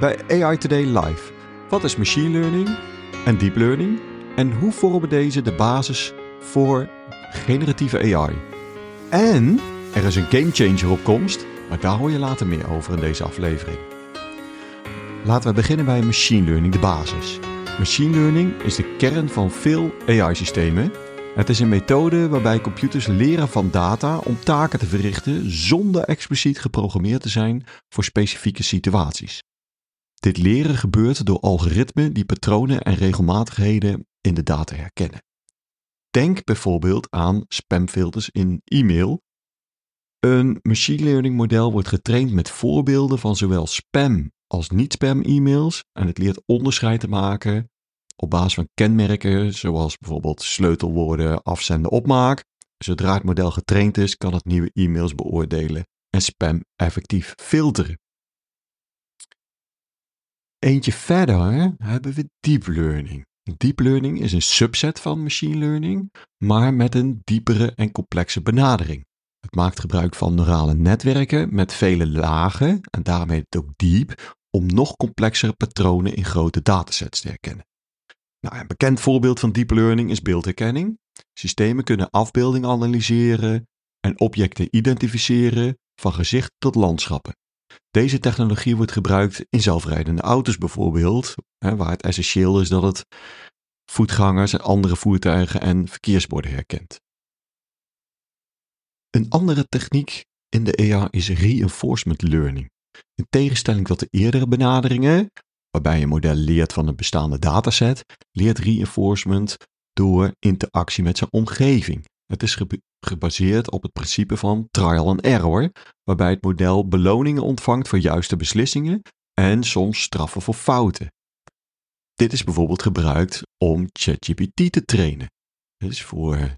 bij AI Today Live. Wat is machine learning en deep learning? En hoe vormen deze de basis voor generatieve AI? En er is een gamechanger op komst, maar daar hoor je later meer over in deze aflevering. Laten we beginnen bij machine learning, de basis. Machine learning is de kern van veel AI-systemen. Het is een methode waarbij computers leren van data om taken te verrichten zonder expliciet geprogrammeerd te zijn voor specifieke situaties. Dit leren gebeurt door algoritmen die patronen en regelmatigheden in de data herkennen. Denk bijvoorbeeld aan spamfilters in e-mail. Een machine learning model wordt getraind met voorbeelden van zowel spam als niet-spam e-mails en het leert onderscheid te maken op basis van kenmerken zoals bijvoorbeeld sleutelwoorden, afzenden, opmaak. Zodra het model getraind is, kan het nieuwe e-mails beoordelen en spam effectief filteren. Eentje verder hebben we deep learning. Deep learning is een subset van machine learning, maar met een diepere en complexe benadering. Het maakt gebruik van neurale netwerken met vele lagen, en daarmee het ook diep, om nog complexere patronen in grote datasets te herkennen. Nou, een bekend voorbeeld van deep learning is beeldherkenning. Systemen kunnen afbeeldingen analyseren en objecten identificeren van gezicht tot landschappen. Deze technologie wordt gebruikt in zelfrijdende auto's bijvoorbeeld, hè, waar het essentieel is dat het voetgangers en andere voertuigen en verkeersborden herkent. Een andere techniek in de AI is reinforcement learning. In tegenstelling tot de eerdere benaderingen, waarbij een model leert van een bestaande dataset, leert reinforcement door interactie met zijn omgeving. Het is gebaseerd op het principe van trial and error, waarbij het model beloningen ontvangt voor juiste beslissingen en soms straffen voor fouten. Dit is bijvoorbeeld gebruikt om ChatGPT te trainen. Dus voor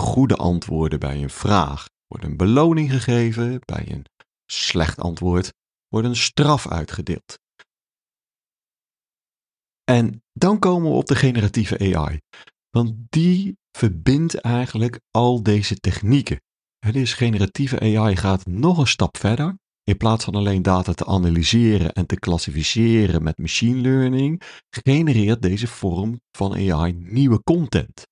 goede antwoorden bij een vraag wordt een beloning gegeven, bij een slecht antwoord wordt een straf uitgedeeld. En dan komen we op de generatieve AI. Want die verbindt eigenlijk al deze technieken. Het is generatieve AI gaat nog een stap verder. In plaats van alleen data te analyseren en te klassificeren met machine learning, genereert deze vorm van AI nieuwe content.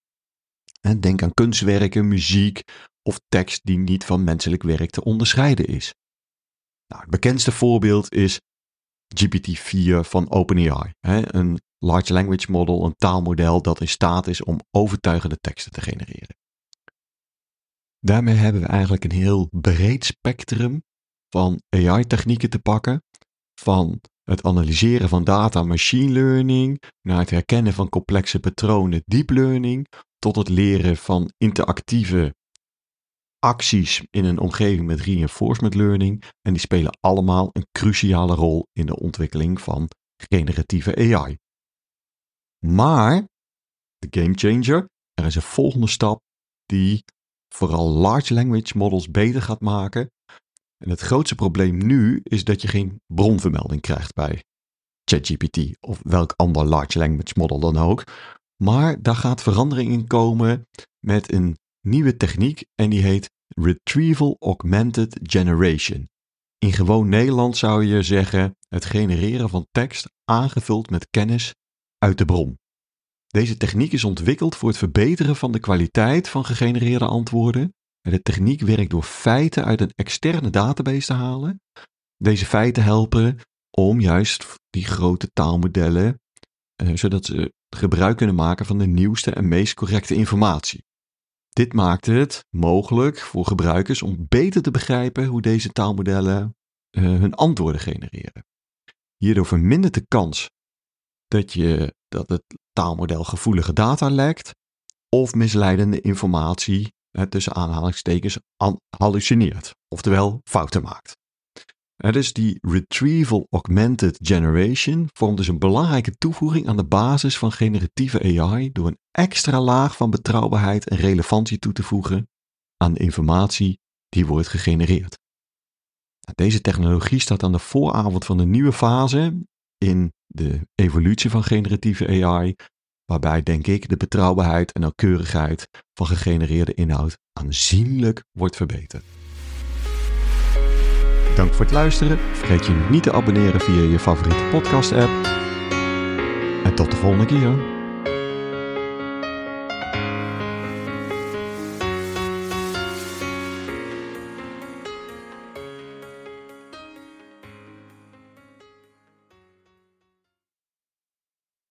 En denk aan kunstwerken, muziek of tekst die niet van menselijk werk te onderscheiden is. Nou, het bekendste voorbeeld is GPT-4 van OpenAI. Een large language model, een taalmodel dat in staat is om overtuigende teksten te genereren. Daarmee hebben we eigenlijk een heel breed spectrum van AI-technieken te pakken, van het analyseren van data machine learning, naar het herkennen van complexe patronen deep learning, tot het leren van interactieve acties in een omgeving met reinforcement learning. En die spelen allemaal een cruciale rol in de ontwikkeling van generatieve AI. Maar, de game changer, er is een volgende stap die vooral large language models beter gaat maken. En het grootste probleem nu is dat je geen bronvermelding krijgt bij ChatGPT of welk ander large language model dan ook. Maar daar gaat verandering in komen met een nieuwe techniek en die heet Retrieval Augmented Generation. In gewoon Nederland zou je zeggen het genereren van tekst aangevuld met kennis uit de bron. Deze techniek is ontwikkeld voor het verbeteren van de kwaliteit van gegenereerde antwoorden. De techniek werkt door feiten uit een externe database te halen. Deze feiten helpen om juist die grote taalmodellen, eh, zodat ze gebruik kunnen maken van de nieuwste en meest correcte informatie. Dit maakt het mogelijk voor gebruikers om beter te begrijpen hoe deze taalmodellen uh, hun antwoorden genereren. Hierdoor vermindert de kans dat, je, dat het taalmodel gevoelige data lekt of misleidende informatie tussen aanhalingstekens hallucineert, oftewel fouten maakt. dus die Retrieval Augmented Generation vormt dus een belangrijke toevoeging aan de basis van generatieve AI door een extra laag van betrouwbaarheid en relevantie toe te voegen aan de informatie die wordt gegenereerd. Deze technologie staat aan de vooravond van een nieuwe fase in de evolutie van generatieve AI, waarbij denk ik de betrouwbaarheid en nauwkeurigheid van gegenereerde inhoud aanzienlijk wordt verbeterd. Dank voor het luisteren. Vergeet je niet te abonneren via je favoriete podcast app. En tot de volgende keer.